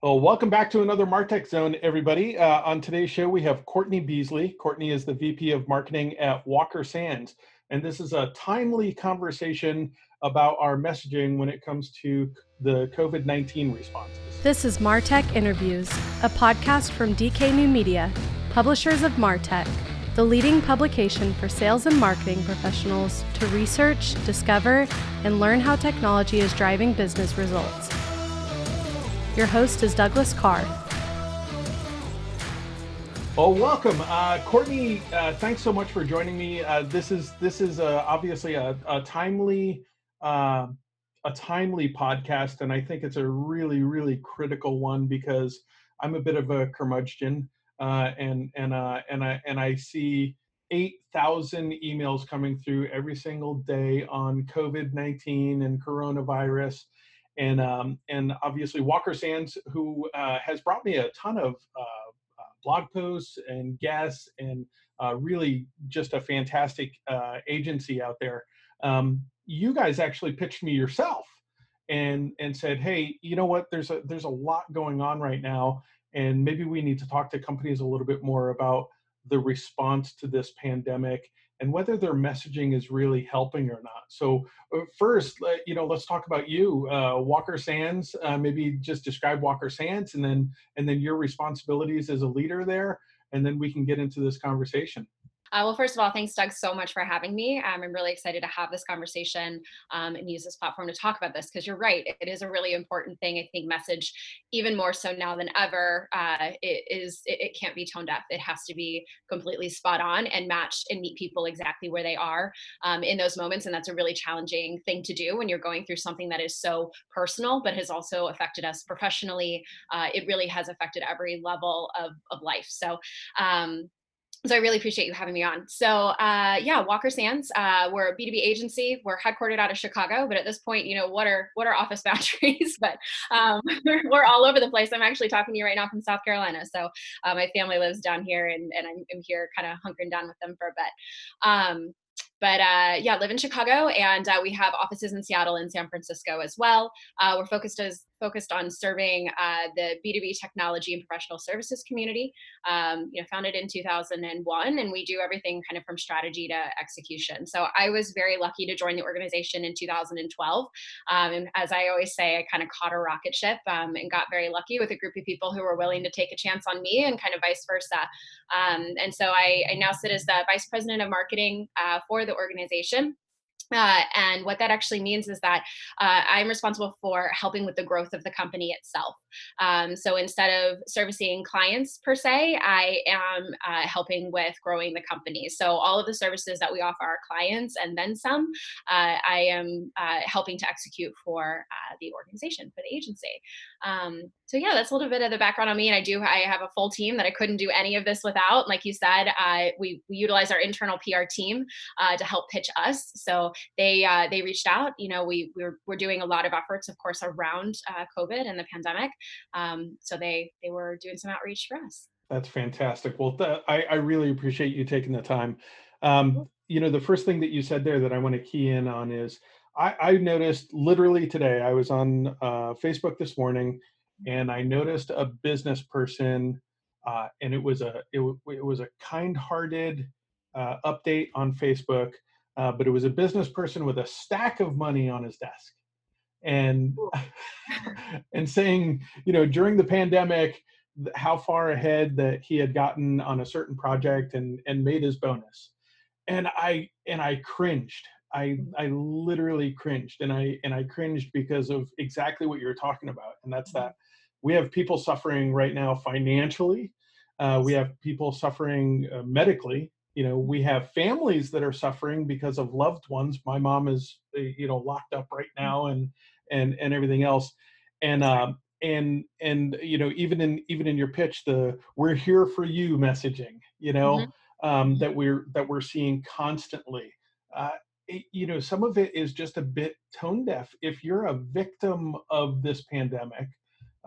Well, welcome back to another Martech Zone, everybody. Uh, on today's show, we have Courtney Beasley. Courtney is the VP of Marketing at Walker Sands, and this is a timely conversation about our messaging when it comes to the COVID 19 responses. This is Martech Interviews, a podcast from DK New Media, publishers of Martech, the leading publication for sales and marketing professionals to research, discover, and learn how technology is driving business results. Your host is Douglas Karr. Well, welcome, uh, Courtney. Uh, thanks so much for joining me. Uh, this is this is uh, obviously a, a timely uh, a timely podcast, and I think it's a really really critical one because I'm a bit of a curmudgeon, uh, and and and I and I see eight thousand emails coming through every single day on COVID nineteen and coronavirus and um, and obviously Walker Sands, who uh, has brought me a ton of uh, uh blog posts and guests, and uh, really just a fantastic uh, agency out there. Um, you guys actually pitched me yourself and and said, hey, you know what? There's a there's a lot going on right now, and maybe we need to talk to companies a little bit more about the response to this pandemic and whether their messaging is really helping or not. So uh, first, you know, let's talk about you, uh, Walker Sands. Uh, maybe just describe Walker Sands, and then and then your responsibilities as a leader there, and then we can get into this conversation. Uh, well, first of all, thanks, Doug, so much for having me. Um, I'm really excited to have this conversation um, and use this platform to talk about this because you're right. It is a really important thing. I think message, even more so now than ever, uh, it is it, it, can't be tone deaf. It has to be completely spot on and matched and meet people exactly where they are um, in those moments. And that's a really challenging thing to do when you're going through something that is so personal, but has also affected us professionally. Uh, it really has affected every level of, of life. So um, so I really appreciate you having me on. So uh, yeah, Walker Sands, uh, we're a B2B agency. We're headquartered out of Chicago, but at this point, you know, what are what are office boundaries? but um, we're, all over the place. I'm actually talking to you right now from South Carolina. So uh, my family lives down here, and, and I'm, I'm here kind of hunkering down with them for a bit. Um, but uh, yeah, live in Chicago, and uh, we have offices in Seattle and San Francisco as well. Uh, we're focused as focused on serving uh, the B2B technology and professional services community. Um, you know, founded in 2001, and we do everything kind of from strategy to execution. So I was very lucky to join the organization in 2012. Um, and as I always say, I kind of caught a rocket ship um, and got very lucky with a group of people who were willing to take a chance on me, and kind of vice versa. Um, and so I, I, now sit as the vice president of marketing uh, for the organization. Uh, and what that actually means is that uh, I'm responsible for helping with the growth of the company itself. Um, so instead of servicing clients per se, I am uh, helping with growing the company. So all of the services that we offer our clients and then some, uh, I am uh, helping to execute for uh, the organization, for the agency. Um, so yeah, that's a little bit of the background on me. And I do, I have a full team that I couldn't do any of this without. Like you said, uh, we, we utilize our internal PR team uh, to help pitch us. So they uh, they reached out. You know, we we're, we're doing a lot of efforts, of course, around COVID and the pandemic. Um, so they they were doing some outreach for us. That's fantastic. Well, th- I, I really appreciate you taking the time. Um, you know, the first thing that you said there that I want to key in on is I, I noticed literally today. I was on uh, Facebook this morning, and I noticed a business person, uh, and it was a it, it was a kind-hearted uh, update on Facebook, uh, but it was a business person with a stack of money on his desk and and saying you know during the pandemic how far ahead that he had gotten on a certain project and and made his bonus and i and i cringed i i literally cringed and i and i cringed because of exactly what you're talking about and that's that we have people suffering right now financially uh, we have people suffering uh, medically you know we have families that are suffering because of loved ones my mom is eh, you know locked up right mm. now and and and everything else and um and and you know even in even in your pitch the we're here for you messaging you know mm-hmm. um that we're that we're seeing constantly uh it, you know some of it is just a bit tone deaf. If you're a victim of this pandemic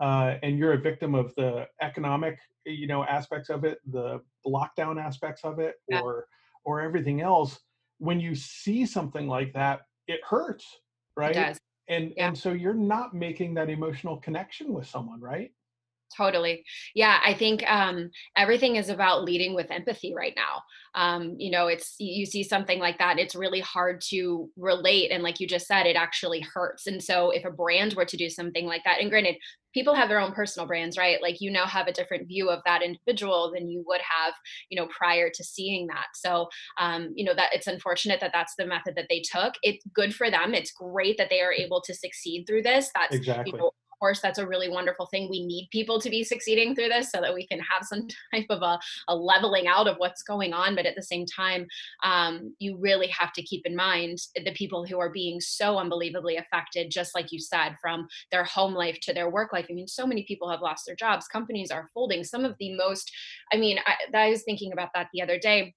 uh, and you're a victim of the economic you know aspects of it the lockdown aspects of it or or everything else when you see something like that it hurts right? it and yeah. and so you're not making that emotional connection with someone right Totally. Yeah, I think um, everything is about leading with empathy right now. Um, you know, it's you see something like that, it's really hard to relate. And like you just said, it actually hurts. And so if a brand were to do something like that, and granted, people have their own personal brands, right? Like you now have a different view of that individual than you would have, you know, prior to seeing that. So, um, you know, that it's unfortunate that that's the method that they took. It's good for them. It's great that they are able to succeed through this. That's exactly. You know, course, that's a really wonderful thing. We need people to be succeeding through this so that we can have some type of a, a leveling out of what's going on. But at the same time, um, you really have to keep in mind the people who are being so unbelievably affected, just like you said, from their home life to their work life. I mean, so many people have lost their jobs. Companies are folding. Some of the most, I mean, I, I was thinking about that the other day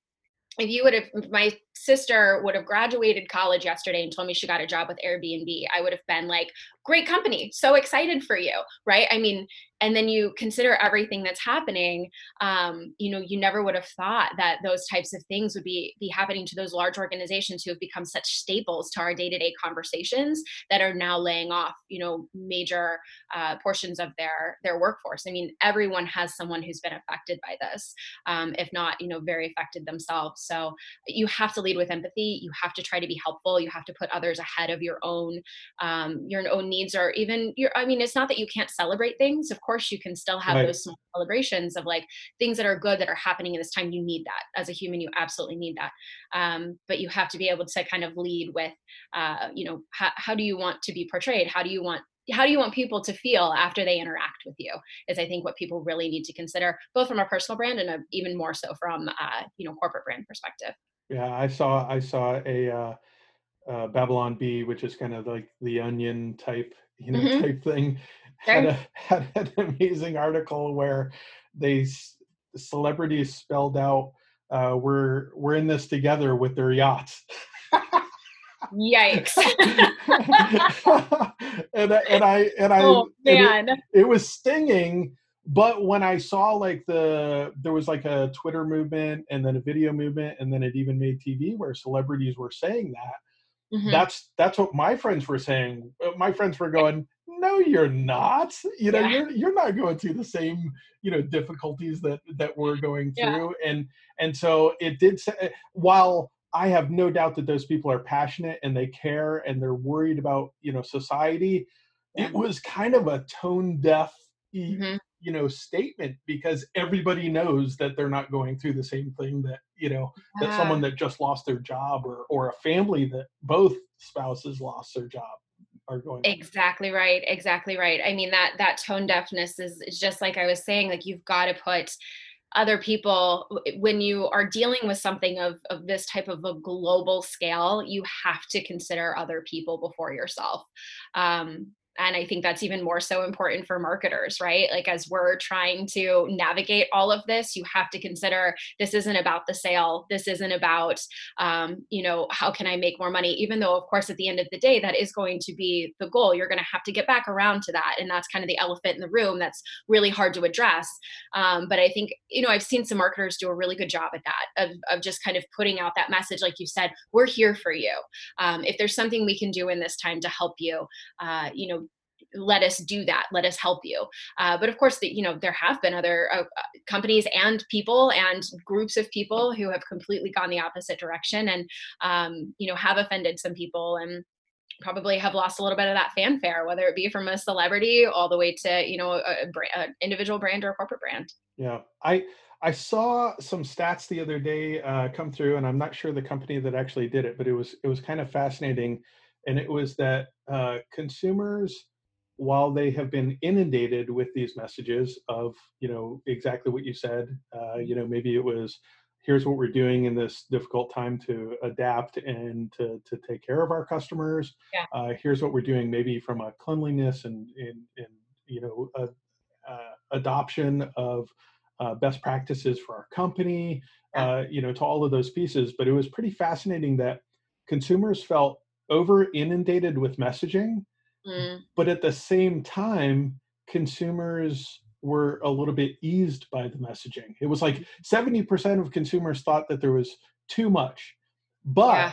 if you would have my sister would have graduated college yesterday and told me she got a job with Airbnb, I would have been like, great company, so excited for you, right? I mean, and then you consider everything that's happening. Um, you know, you never would have thought that those types of things would be be happening to those large organizations who have become such staples to our day to day conversations that are now laying off, you know, major uh, portions of their their workforce. I mean, everyone has someone who's been affected by this, um, if not, you know, very affected themselves. So you have to lead with empathy. You have to try to be helpful. You have to put others ahead of your own um, your own needs, or even your. I mean, it's not that you can't celebrate things. Of course, you can still have right. those small celebrations of like things that are good that are happening in this time. You need that as a human. You absolutely need that. Um, but you have to be able to kind of lead with, uh, you know, how, how do you want to be portrayed? How do you want how do you want people to feel after they interact with you is i think what people really need to consider both from a personal brand and a, even more so from uh, you know corporate brand perspective yeah, I saw I saw a uh, uh, Babylon Bee, which is kind of like the Onion type, you know, mm-hmm. type thing. Had a had an amazing article where they celebrities spelled out, uh, "We're we're in this together" with their yachts. Yikes! and and I and I oh man, it, it was stinging but when I saw like the there was like a Twitter movement and then a video movement and then it even made TV where celebrities were saying that. Mm-hmm. That's that's what my friends were saying. Uh, my friends were going, "No, you're not. You know, yeah. you're you're not going through the same you know difficulties that that we're going through." Yeah. And and so it did. Say, uh, while I have no doubt that those people are passionate and they care and they're worried about you know society, it was kind of a tone deaf. Mm-hmm you know statement because everybody knows that they're not going through the same thing that you know yeah. that someone that just lost their job or or a family that both spouses lost their job are going exactly through. right exactly right i mean that that tone deafness is, is just like i was saying like you've got to put other people when you are dealing with something of, of this type of a global scale you have to consider other people before yourself. Um, and i think that's even more so important for marketers right? Like as we're trying to navigate all of this you have to consider this isn't about the sale. This isn't about um, you know how can i make more money? Even though of course at the end of the day that is going to be the goal. You're going to have to get back around to that. And that's kind of the elephant in the room that's really hard to address. Um, but i think you know i've seen some marketers do a really good job at that of, of just kind of putting out that message like you said we're here for you. Um, if there's something we can do in this time to help you uh, you know let us do that let us help you. Uh, but of course the, you know there have been other uh, companies and people and groups of people who have completely gone the opposite direction and um, you know have offended some people and probably have lost a little bit of that fanfare whether it be from a celebrity all the way to you know a, a individual brand or a corporate brand. Yeah. I I saw some stats the other day uh, come through, and I'm not sure the company that actually did it, but it was it was kind of fascinating, and it was that uh, consumers while they have been inundated with these messages of you know exactly what you said uh, you know maybe it was here's what we're doing in this difficult time to adapt and to, to take care of our customers yeah. uh, here's what we're doing maybe from a cleanliness and, and, and you know a, adoption of uh, best practices for our company yeah. Uh, you know to all of those pieces but it was pretty fascinating that consumers felt over inundated with messaging Mm. But at the same time, consumers were a little bit eased by the messaging. It was like 70% mm. of consumers thought that there was too much, but yeah.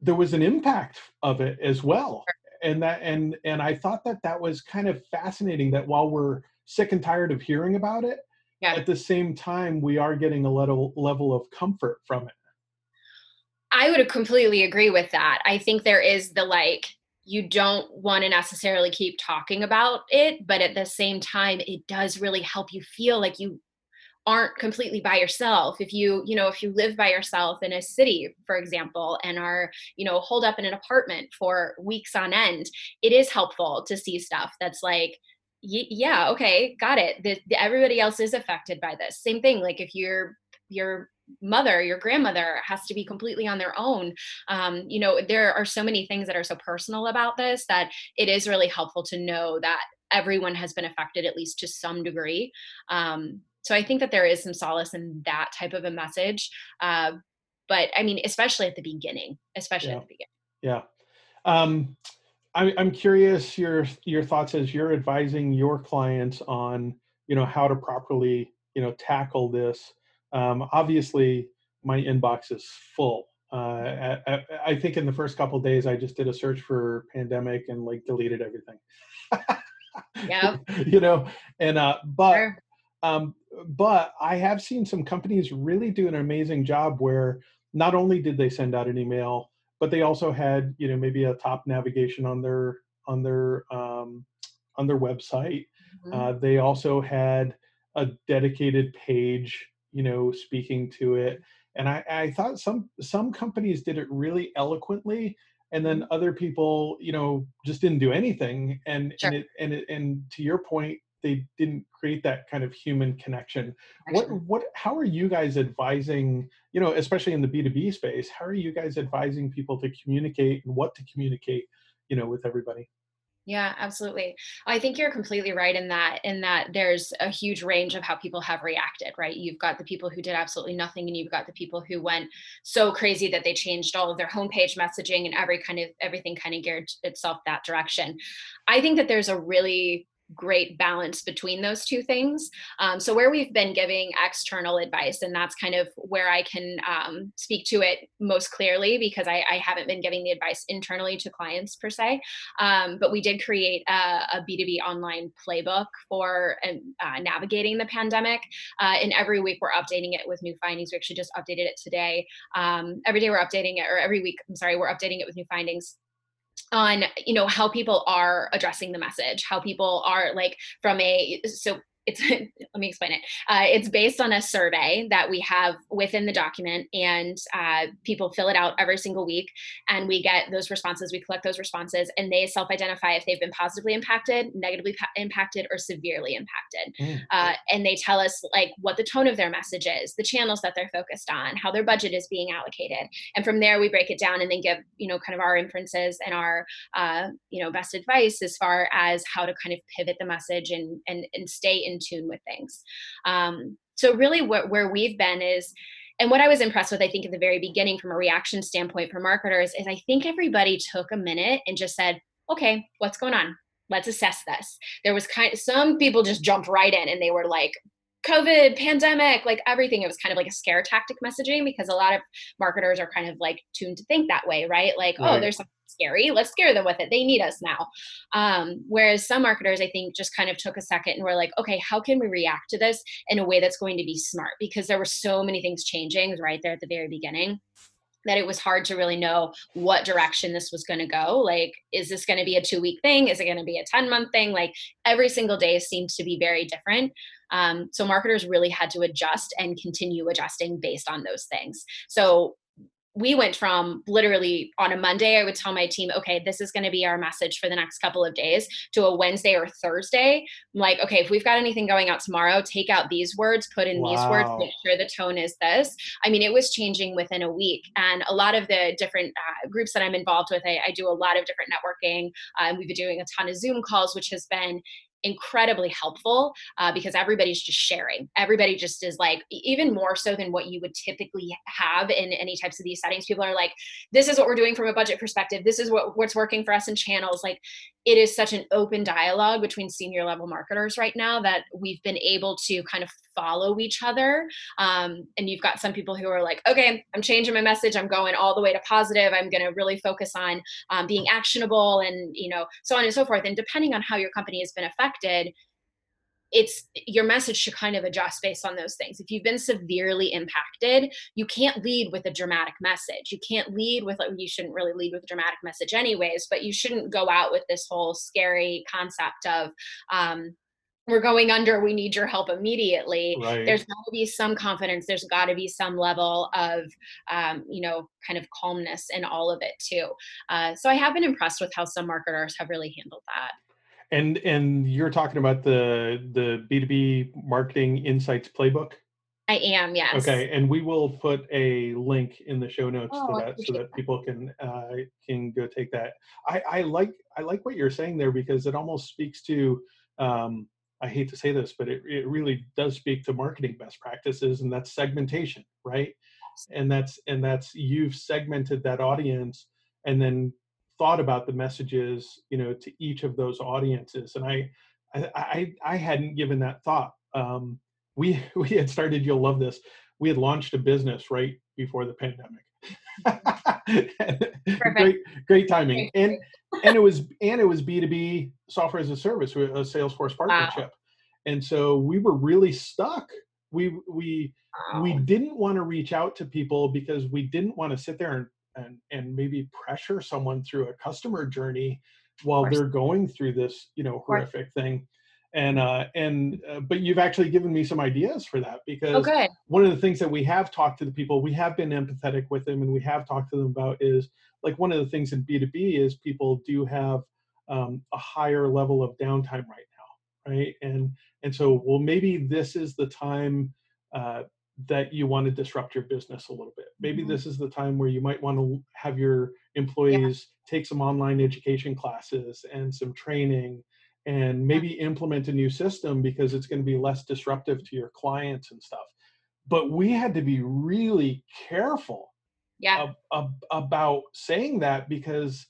there was an impact of it as well. And that and and I thought that that was kind of fascinating that while we're sick and tired of hearing about it. Yeah. At the same time, we are getting a little level of comfort from it. I would completely agree with that. I think there is the like you don't want to necessarily keep talking about it, but at the same time, it does really help you feel like you aren't completely by yourself. If you you know if you live by yourself in a city for example and are you know holed up in an apartment for weeks on end it is helpful to see stuff that's like yeah okay got it. The, the, everybody else is affected by this. Same thing like if your your mother your grandmother has to be completely on their own. Um, you know there are so many things that are so personal about this that it is really helpful to know that everyone has been affected at least to some degree. Um, so i think that there is some solace in that type of a message uh, but i mean especially at the beginning especially yeah. at the beginning yeah. Um, I, i'm curious your your thoughts as you're advising your clients on you know how to properly you know tackle this um, obviously my inbox is full uh, I, I, think in the first couple days i just did a search for pandemic and like deleted everything yeah you know and uh but sure. um but I have seen some companies really do an amazing job where not only did they send out an email, but they also had you know maybe a top navigation on their on their um, on their website. Mm-hmm. Uh, they also had a dedicated page, you know, speaking to it. And I, I thought some some companies did it really eloquently, and then mm-hmm. other people, you know, just didn't do anything. And sure. and it, and it, and to your point, they didn't create that kind of human connection. What what how are you guys advising, you know, especially in the B2B space, how are you guys advising people to communicate and what to communicate, you know, with everybody? Yeah, absolutely. I think you're completely right in that in that there's a huge range of how people have reacted, right? You've got the people who did absolutely nothing and you've got the people who went so crazy that they changed all of their homepage messaging and every kind of everything kind of geared itself that direction. I think that there's a really great balance between those two things. Um, so where we've been giving external advice, and that's kind of where I can um, speak to it most clearly because I, I, haven't been giving the advice internally to clients per se. Um, but we did create a a B2B online playbook for uh, navigating the pandemic. Uh, and every week we're updating it with new findings. We actually just updated it today. Um, every day we're updating it, or every week, I'm sorry, we're updating it with new findings on you know how people are addressing the message how people are like from a so it's let me explain it. Uh, it's based on a survey that we have within the document and uh, people fill it out every single week and we get those responses we collect those responses and they self-identify if they've been positively impacted negatively pa- impacted or severely impacted. Mm. uh, and they tell us like what the tone of their message is the channels that they're focused on how their budget is being allocated. And from there we break it down and then give you know kind of our inferences and our uh, you know best advice as far as how to kind of pivot the message and and, and stay in tune with things. Um, so really what, where we've been is, and what I was impressed with, I think, at the very beginning from a reaction standpoint for marketers is I think everybody took a minute and just said, okay, what's going on? Let's assess this. There was kind of some people just jumped right in and they were like, COVID, pandemic, like everything. It was kind of like a scare tactic messaging because a lot of marketers are kind of like tuned to think that way, right? Like, oh, right. oh, there's something scary. Let's scare them with it. They need us now. Um, whereas some marketers, I think, just kind of took a second and were like, okay, how can we react to this in a way that's going to be smart? Because there were so many things changing right there at the very beginning that it was hard to really know what direction this was going to go. Like, is this going to be a two week thing? Is it going to be a 10 month thing? Like, every single day seemed to be very different. Um, so, marketers really had to adjust and continue adjusting based on those things. So, we went from literally on a Monday, I would tell my team, okay, this is going to be our message for the next couple of days, to a Wednesday or Thursday. I'm like, okay, if we've got anything going out tomorrow, take out these words, put in wow. these words, make sure the tone is this. I mean, it was changing within a week. And a lot of the different uh, groups that I'm involved with, I, I, do a lot of different networking. Um, we've been doing a ton of Zoom calls, which has been incredibly helpful uh, because everybody's just sharing. Everybody just is like, even more so than what you would typically have in any types of these settings. People are like, this is what we're doing from a budget perspective. This is what, what's working for us in channels. Like, it is such an open dialogue between senior level marketers right now that we've been able to kind of follow each other. Um, and you've got some people who are like, okay, I'm changing my message. I'm going all the way to positive. I'm going to really focus on um, being actionable and, you know, so on and so forth. And depending on how your company has been affected, it's your message should kind of adjust based on those things. If you've been severely impacted, you can't lead with a dramatic message. You can't lead with like you shouldn't really lead with a dramatic message anyways, but you shouldn't go out with this whole scary concept of um, we're going under we need your help immediately right. there's got to be some confidence there's got to be some level of um, you know kind of calmness in all of it too uh, so i have been impressed with how some marketers have really handled that and and you're talking about the the b2b marketing insights playbook? I am yes. Okay and we will put a link in the show notes oh, to that so that, people can uh, can go take that. I i like i like what you're saying there because it almost speaks to um, I hate to say this, but it, it really does speak to marketing best practices, and that's segmentation, right? And that's and that's you've segmented that audience and then thought about the messages you know to each of those audiences and i i i hadn't given that thought. Um we we had started you'll love this we had launched a business right before the pandemic. Great great timing and and it was and it was b2b software as a service a salesforce partnership wow. and so we were really stuck. We we wow. we didn't want to reach out to people because we didn't want to sit there and and and maybe pressure someone through a customer journey while they're going through this you know horrific thing. And uh and uh, but you've actually given me some ideas for that because okay. one of the things that we have talked to the people we have been empathetic with them and we have talked to them about is like one of the things in b2b is people do have um, a higher level of downtime right now right? And and so well maybe this is the time uh, that you want to disrupt your business a little bit. Maybe mm-hmm. this is the time where you might want to have your employees yeah. take some online education classes and some training and maybe implement a new system because it's going to be less disruptive to your clients and stuff. But we had to be really careful yeah. ab- ab- about saying that because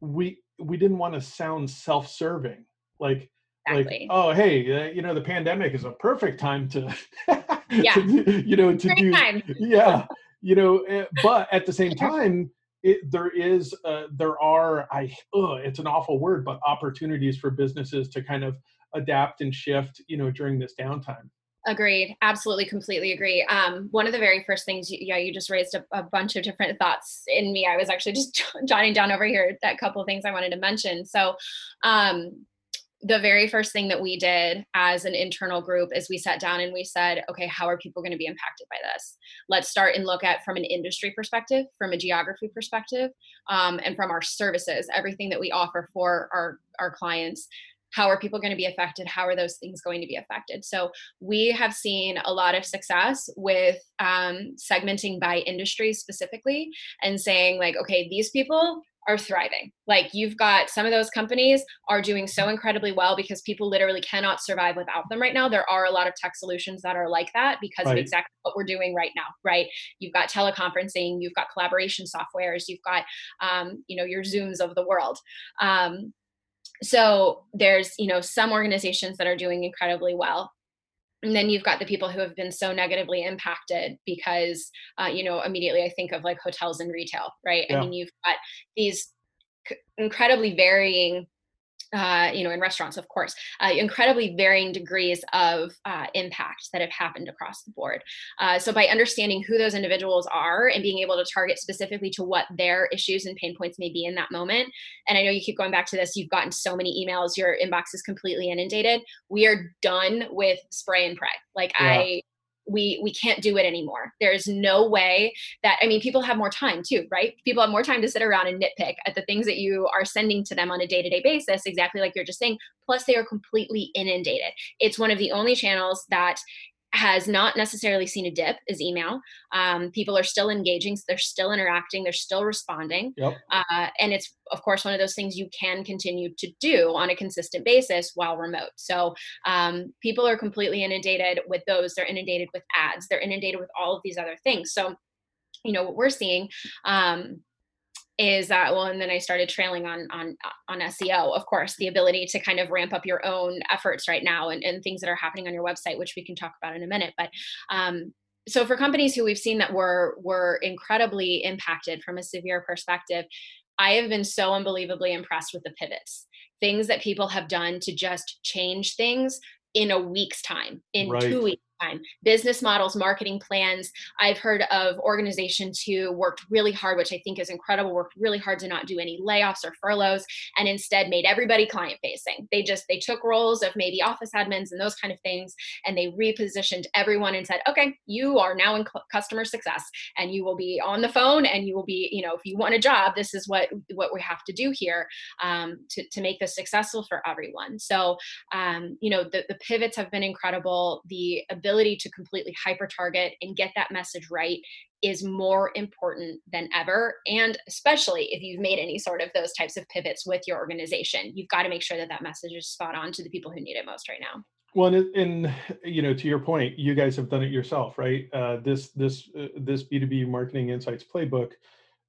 we we didn't want to sound self-serving. Like Exactly. Like, oh, hey, uh, you know, the pandemic is a perfect time to, yeah, you know, to Great do, time. yeah, you know, eh, but at the same time, it, there is, uh, there are, I, ugh, it's an awful word, but opportunities for businesses to kind of adapt and shift, you know, during this downtime. Agreed. Absolutely, completely agree. Um, one of the very first things, you, yeah, you just raised a, a, bunch of different thoughts in me. I was actually just jotting down over here that couple of things I wanted to mention. So, um, the very first thing that we did as an internal group is we sat down and we said, okay, how are people going to be impacted by this? Let's start and look at from an industry perspective, from a geography perspective, um, and from our services, everything that we offer for our, our clients. How are people going to be affected? How are those things going to be affected? So, we have seen a lot of success with um, segmenting by industry specifically and saying, like, okay, these people are thriving. Like you've got some of those companies are doing so incredibly well because people literally cannot survive without them right now. There are a lot of tech solutions that are like that because right. of exactly what we're doing right now, right? You've got teleconferencing, you've got collaboration softwares, you've got um, you know your Zooms of the world. Um, so there's you know some organizations that are doing incredibly well and then you've got the people who have been so negatively impacted because uh, you know immediately i think of like hotels and retail right yeah. i mean you've got these c- incredibly varying uh, you know, in restaurants, of course, uh, incredibly varying degrees of uh, impact that have happened across the board. Uh, so, by understanding who those individuals are and being able to target specifically to what their issues and pain points may be in that moment, and I know you keep going back to this, you've gotten so many emails, your inbox is completely inundated. We are done with spray and pray. Like, yeah. I we we can't do it anymore. There's no way that i mean people have more time too right? People have more time to sit around and nitpick at the things that you are sending to them on a day-to-day basis exactly like you're just saying plus they are completely inundated. It's one of the only channels that has not necessarily seen a dip is email. Um, people are still engaging, so they're still interacting, they're still responding. Yep. Uh, and it's, of course, one of those things you can continue to do on a consistent basis while remote. So um, people are completely inundated with those. They're inundated with ads, they're inundated with all of these other things. So, you know, what we're seeing. Um, is that well and then i started trailing on on on seo of course the ability to kind of ramp up your own efforts right now and, and things that are happening on your website which we can talk about in a minute but um, so for companies who we've seen that were were incredibly impacted from a severe perspective i have been so unbelievably impressed with the pivots. Things that people have done to just change things in a week's time, in Right. two weeks time. Business models, marketing plans. I've heard of organizations who worked really hard, which I think is incredible, worked really hard to not do any layoffs or furloughs and instead made everybody client facing. They just they took roles of maybe office admins and those kind of things and they repositioned everyone and said, "Okay, you are now in customer success and you will be on the phone and you will be, you know, if you want a job, this is what what we have to do here um, to to make this successful for everyone." So, um, you know, the the pivots have been incredible. The ability ability to completely hyper target and get that message right is more important than ever and especially if you've made any sort of those types of pivots with your organization. You've got to make sure that that message is spot on to the people who need it most right now. Well and, and you know to your point you guys have done it yourself right? Uh, this this uh, this b2b marketing insights playbook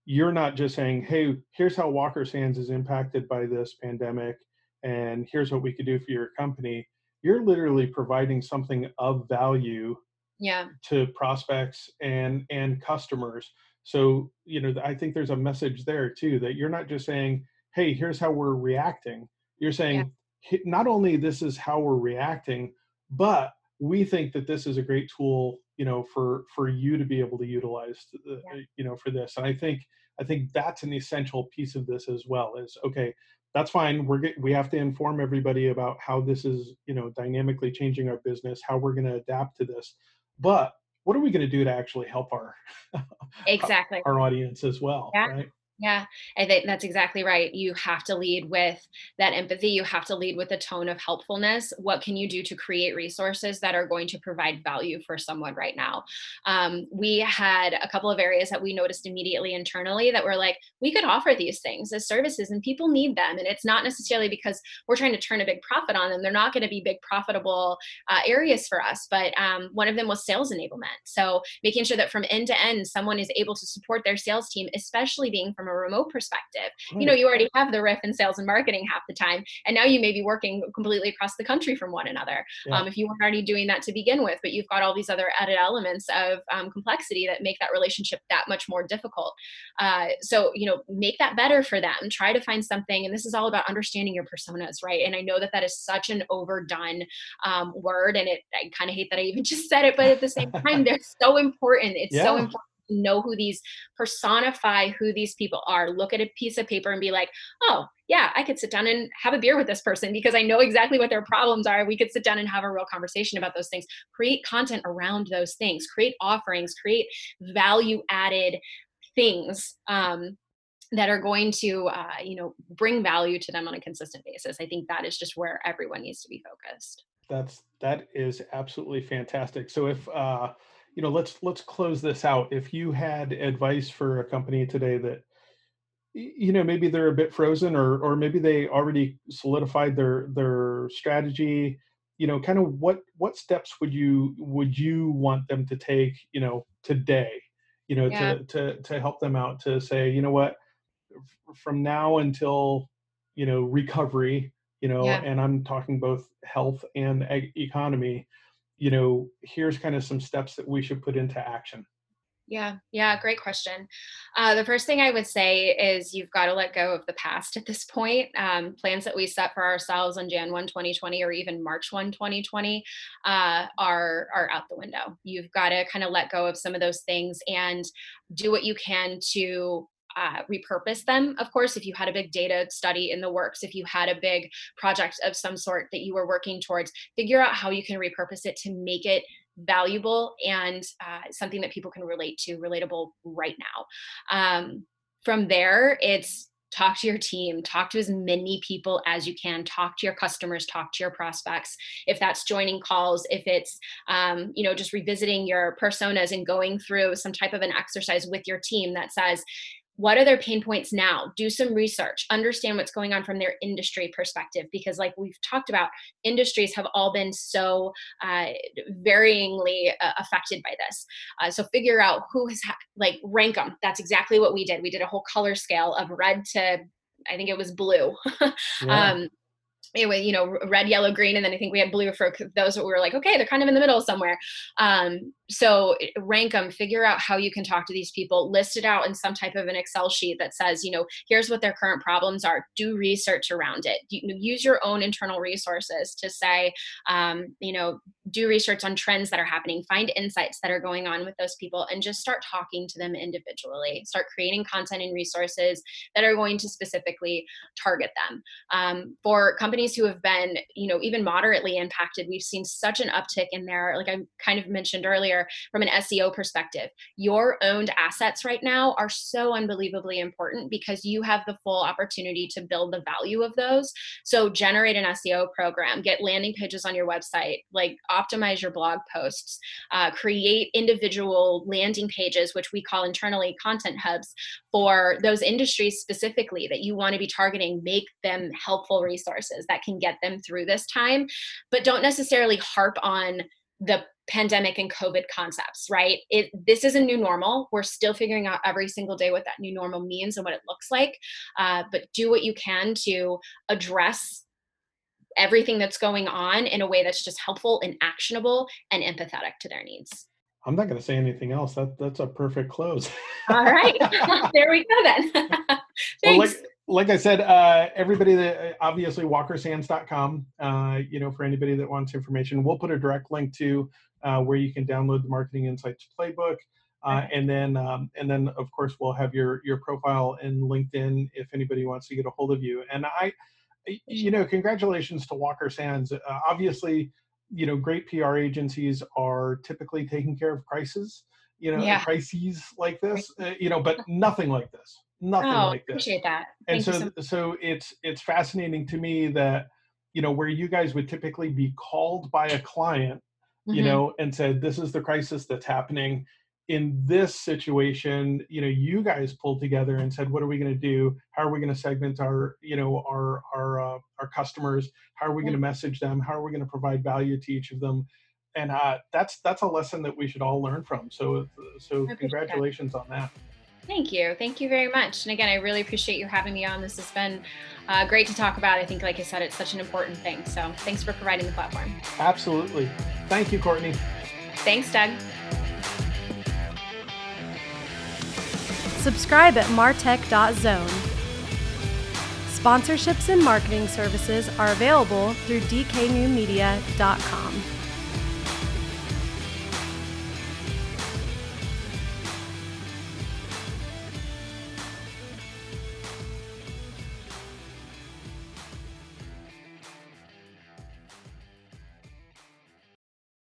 you're not just saying hey here's how walker sands is impacted by this pandemic and here's what we could do for your company you're literally providing something of value yeah to prospects and and customers so you know i think there's a message there too that you're not just saying hey here's how we're reacting you're saying yeah. not only this is how we're reacting but we think that this is a great tool you know for for you to be able to utilize the, yeah. Uh, you know for this and i think i think that's an essential piece of this as well is okay that's fine. We're we have to inform everybody about how this is, you know, dynamically changing our business, how we're going to adapt to this. But what are we going to do to actually help our exactly our audience as well? Yeah. Right? Yeah, I think that's exactly right. You have to lead with that empathy. You have to lead with a tone of helpfulness. What can you do to create resources that are going to provide value for someone right now? Um, we had a couple of areas that we noticed immediately internally that were like, we could offer these things as services and people need them. And it's not necessarily because we're trying to turn a big profit on them. They're not going to be big profitable uh, areas for us. But um, one of them was sales enablement. So making sure that from end to end, someone is able to support their sales team, especially being from a remote perspective. Right. You know, you already have the riff in sales and marketing half the time, and now you may be working completely across the country from one another. Yeah. Um, if you weren't already doing that to begin with, but you've got all these other added elements of um, complexity that make that relationship that much more difficult. Uh, so, you know, make that better for them. Try to find something, and this is all about understanding your personas, right? And I know that that is such an overdone um, word, and it I kind of hate that I even just said it, but at the same time, they're so important. It's yeah. so important know who these personify who these people are look at a piece of paper and be like oh yeah i could sit down and have a beer with this person because i know exactly what their problems are. We could sit down and have a real conversation about those things. Create content around those things. Create offerings. Create value added things um, that are going to uh, you know bring value to them on a consistent basis. I think that is just where everyone needs to be focused. That's that is absolutely fantastic. So if uh you know let's let's close this out if you had advice for a company today that you know maybe they're a bit frozen or or maybe they already solidified their their strategy you know kind of what what steps would you would you want them to take you know today you know yeah. to to to help them out to say you know what from now until you know recovery you know yeah. and i'm talking both health and economy you know here's kind of some steps that we should put into action yeah, yeah, great question. Uh, the first thing I would say is you've got to let go of the past at this point. Um, plans that we set for ourselves on Jan 1, 2020, or even March 1, 2020, uh, are are out the window. You've got to kind of let go of some of those things and do what you can to uh, repurpose them. Of course, if you had a big data study in the works, if you had a big project of some sort that you were working towards, figure out how you can repurpose it to make it valuable and uh, something that people can relate to, relatable right now. Um, from there, it's talk to your team talk to as many people as you can talk to your customers talk to your prospects if that's joining calls if it's um, you know just revisiting your personas and going through some type of an exercise with your team that says what are their pain points now? Do some research. Understand what's going on from their industry perspective because like we've talked about industries have all been so uh, varyingly uh, affected by this. Uh, so figure out who has ha- like rank them that's exactly what we did. We did a whole color scale of red to i think it was blue. Yeah. um, anyway, you know, red, yellow, green, and then I think we had blue for those that were like, okay, they're kind of in the middle somewhere. Um, so rank them, figure out how you can talk to these people, list it out in some type of an Excel sheet that says, you know, here's what their current problems are. Do research around it. use your own internal resources to say, um, you know, do research on trends that are happening, find insights that are going on with those people, and just start talking to them individually. Start creating content and resources that are going to specifically target them. Um, for companies who have been, you know, even moderately impacted, we've seen such an uptick in there. Like I kind of mentioned earlier, from an SEO perspective, your owned assets right now are so unbelievably important because you have the full opportunity to build the value of those. So generate an SEO program, get landing pages on your website, like optimize your blog posts, uh, create individual landing pages, which we call internally content hubs for those industries specifically that you want to be targeting, make them helpful resources that can get them through this time, but don't necessarily harp on the pandemic and covid concepts right? It this is a new normal. We're still figuring out every single day what that new normal means and what it looks like uh, but do what you can to address everything that's going on in a way that's just helpful and actionable and empathetic to their needs. I'm not going to say anything else. That that's a perfect close. All right. There we go then. Thanks. Well, like, like I said, uh, everybody that obviously walkersands.com, uh, you know, for anybody that wants information, we'll put a direct link to uh, where you can download the Marketing Insights Playbook. Uh, and then, um, and then, of course, we'll have your your profile in LinkedIn if anybody wants to get a hold of you. And I, you know, congratulations to Walker Sands. Uh, obviously, you know, great PR agencies are typically taking care of crises, you know, yeah. crises like this, uh, you know, but nothing like this. Nothing oh, like this. Appreciate that. Thank and so, so, so it's it's fascinating to me that you know where you guys would typically be called by a client you mm-hmm. know, and said, this is the crisis that's happening. In this situation, you know, you guys pulled together and said, what are we going to do? How are we going to segment our, you know, our our uh, our customers? How are we going to message them? How are we going to provide value to each of them? And uh, that's that's a lesson that we should all learn from. So so congratulations that. on that. Thank you. Thank you very much. And again, I really appreciate you having me on. This has been uh, great to talk about. I think, like I said, it's such an important thing. So thanks for providing the platform. Absolutely. Thank you, Courtney. Thanks, Doug. Subscribe at martech.zone. Sponsorships and marketing services are available through dknewmedia.com.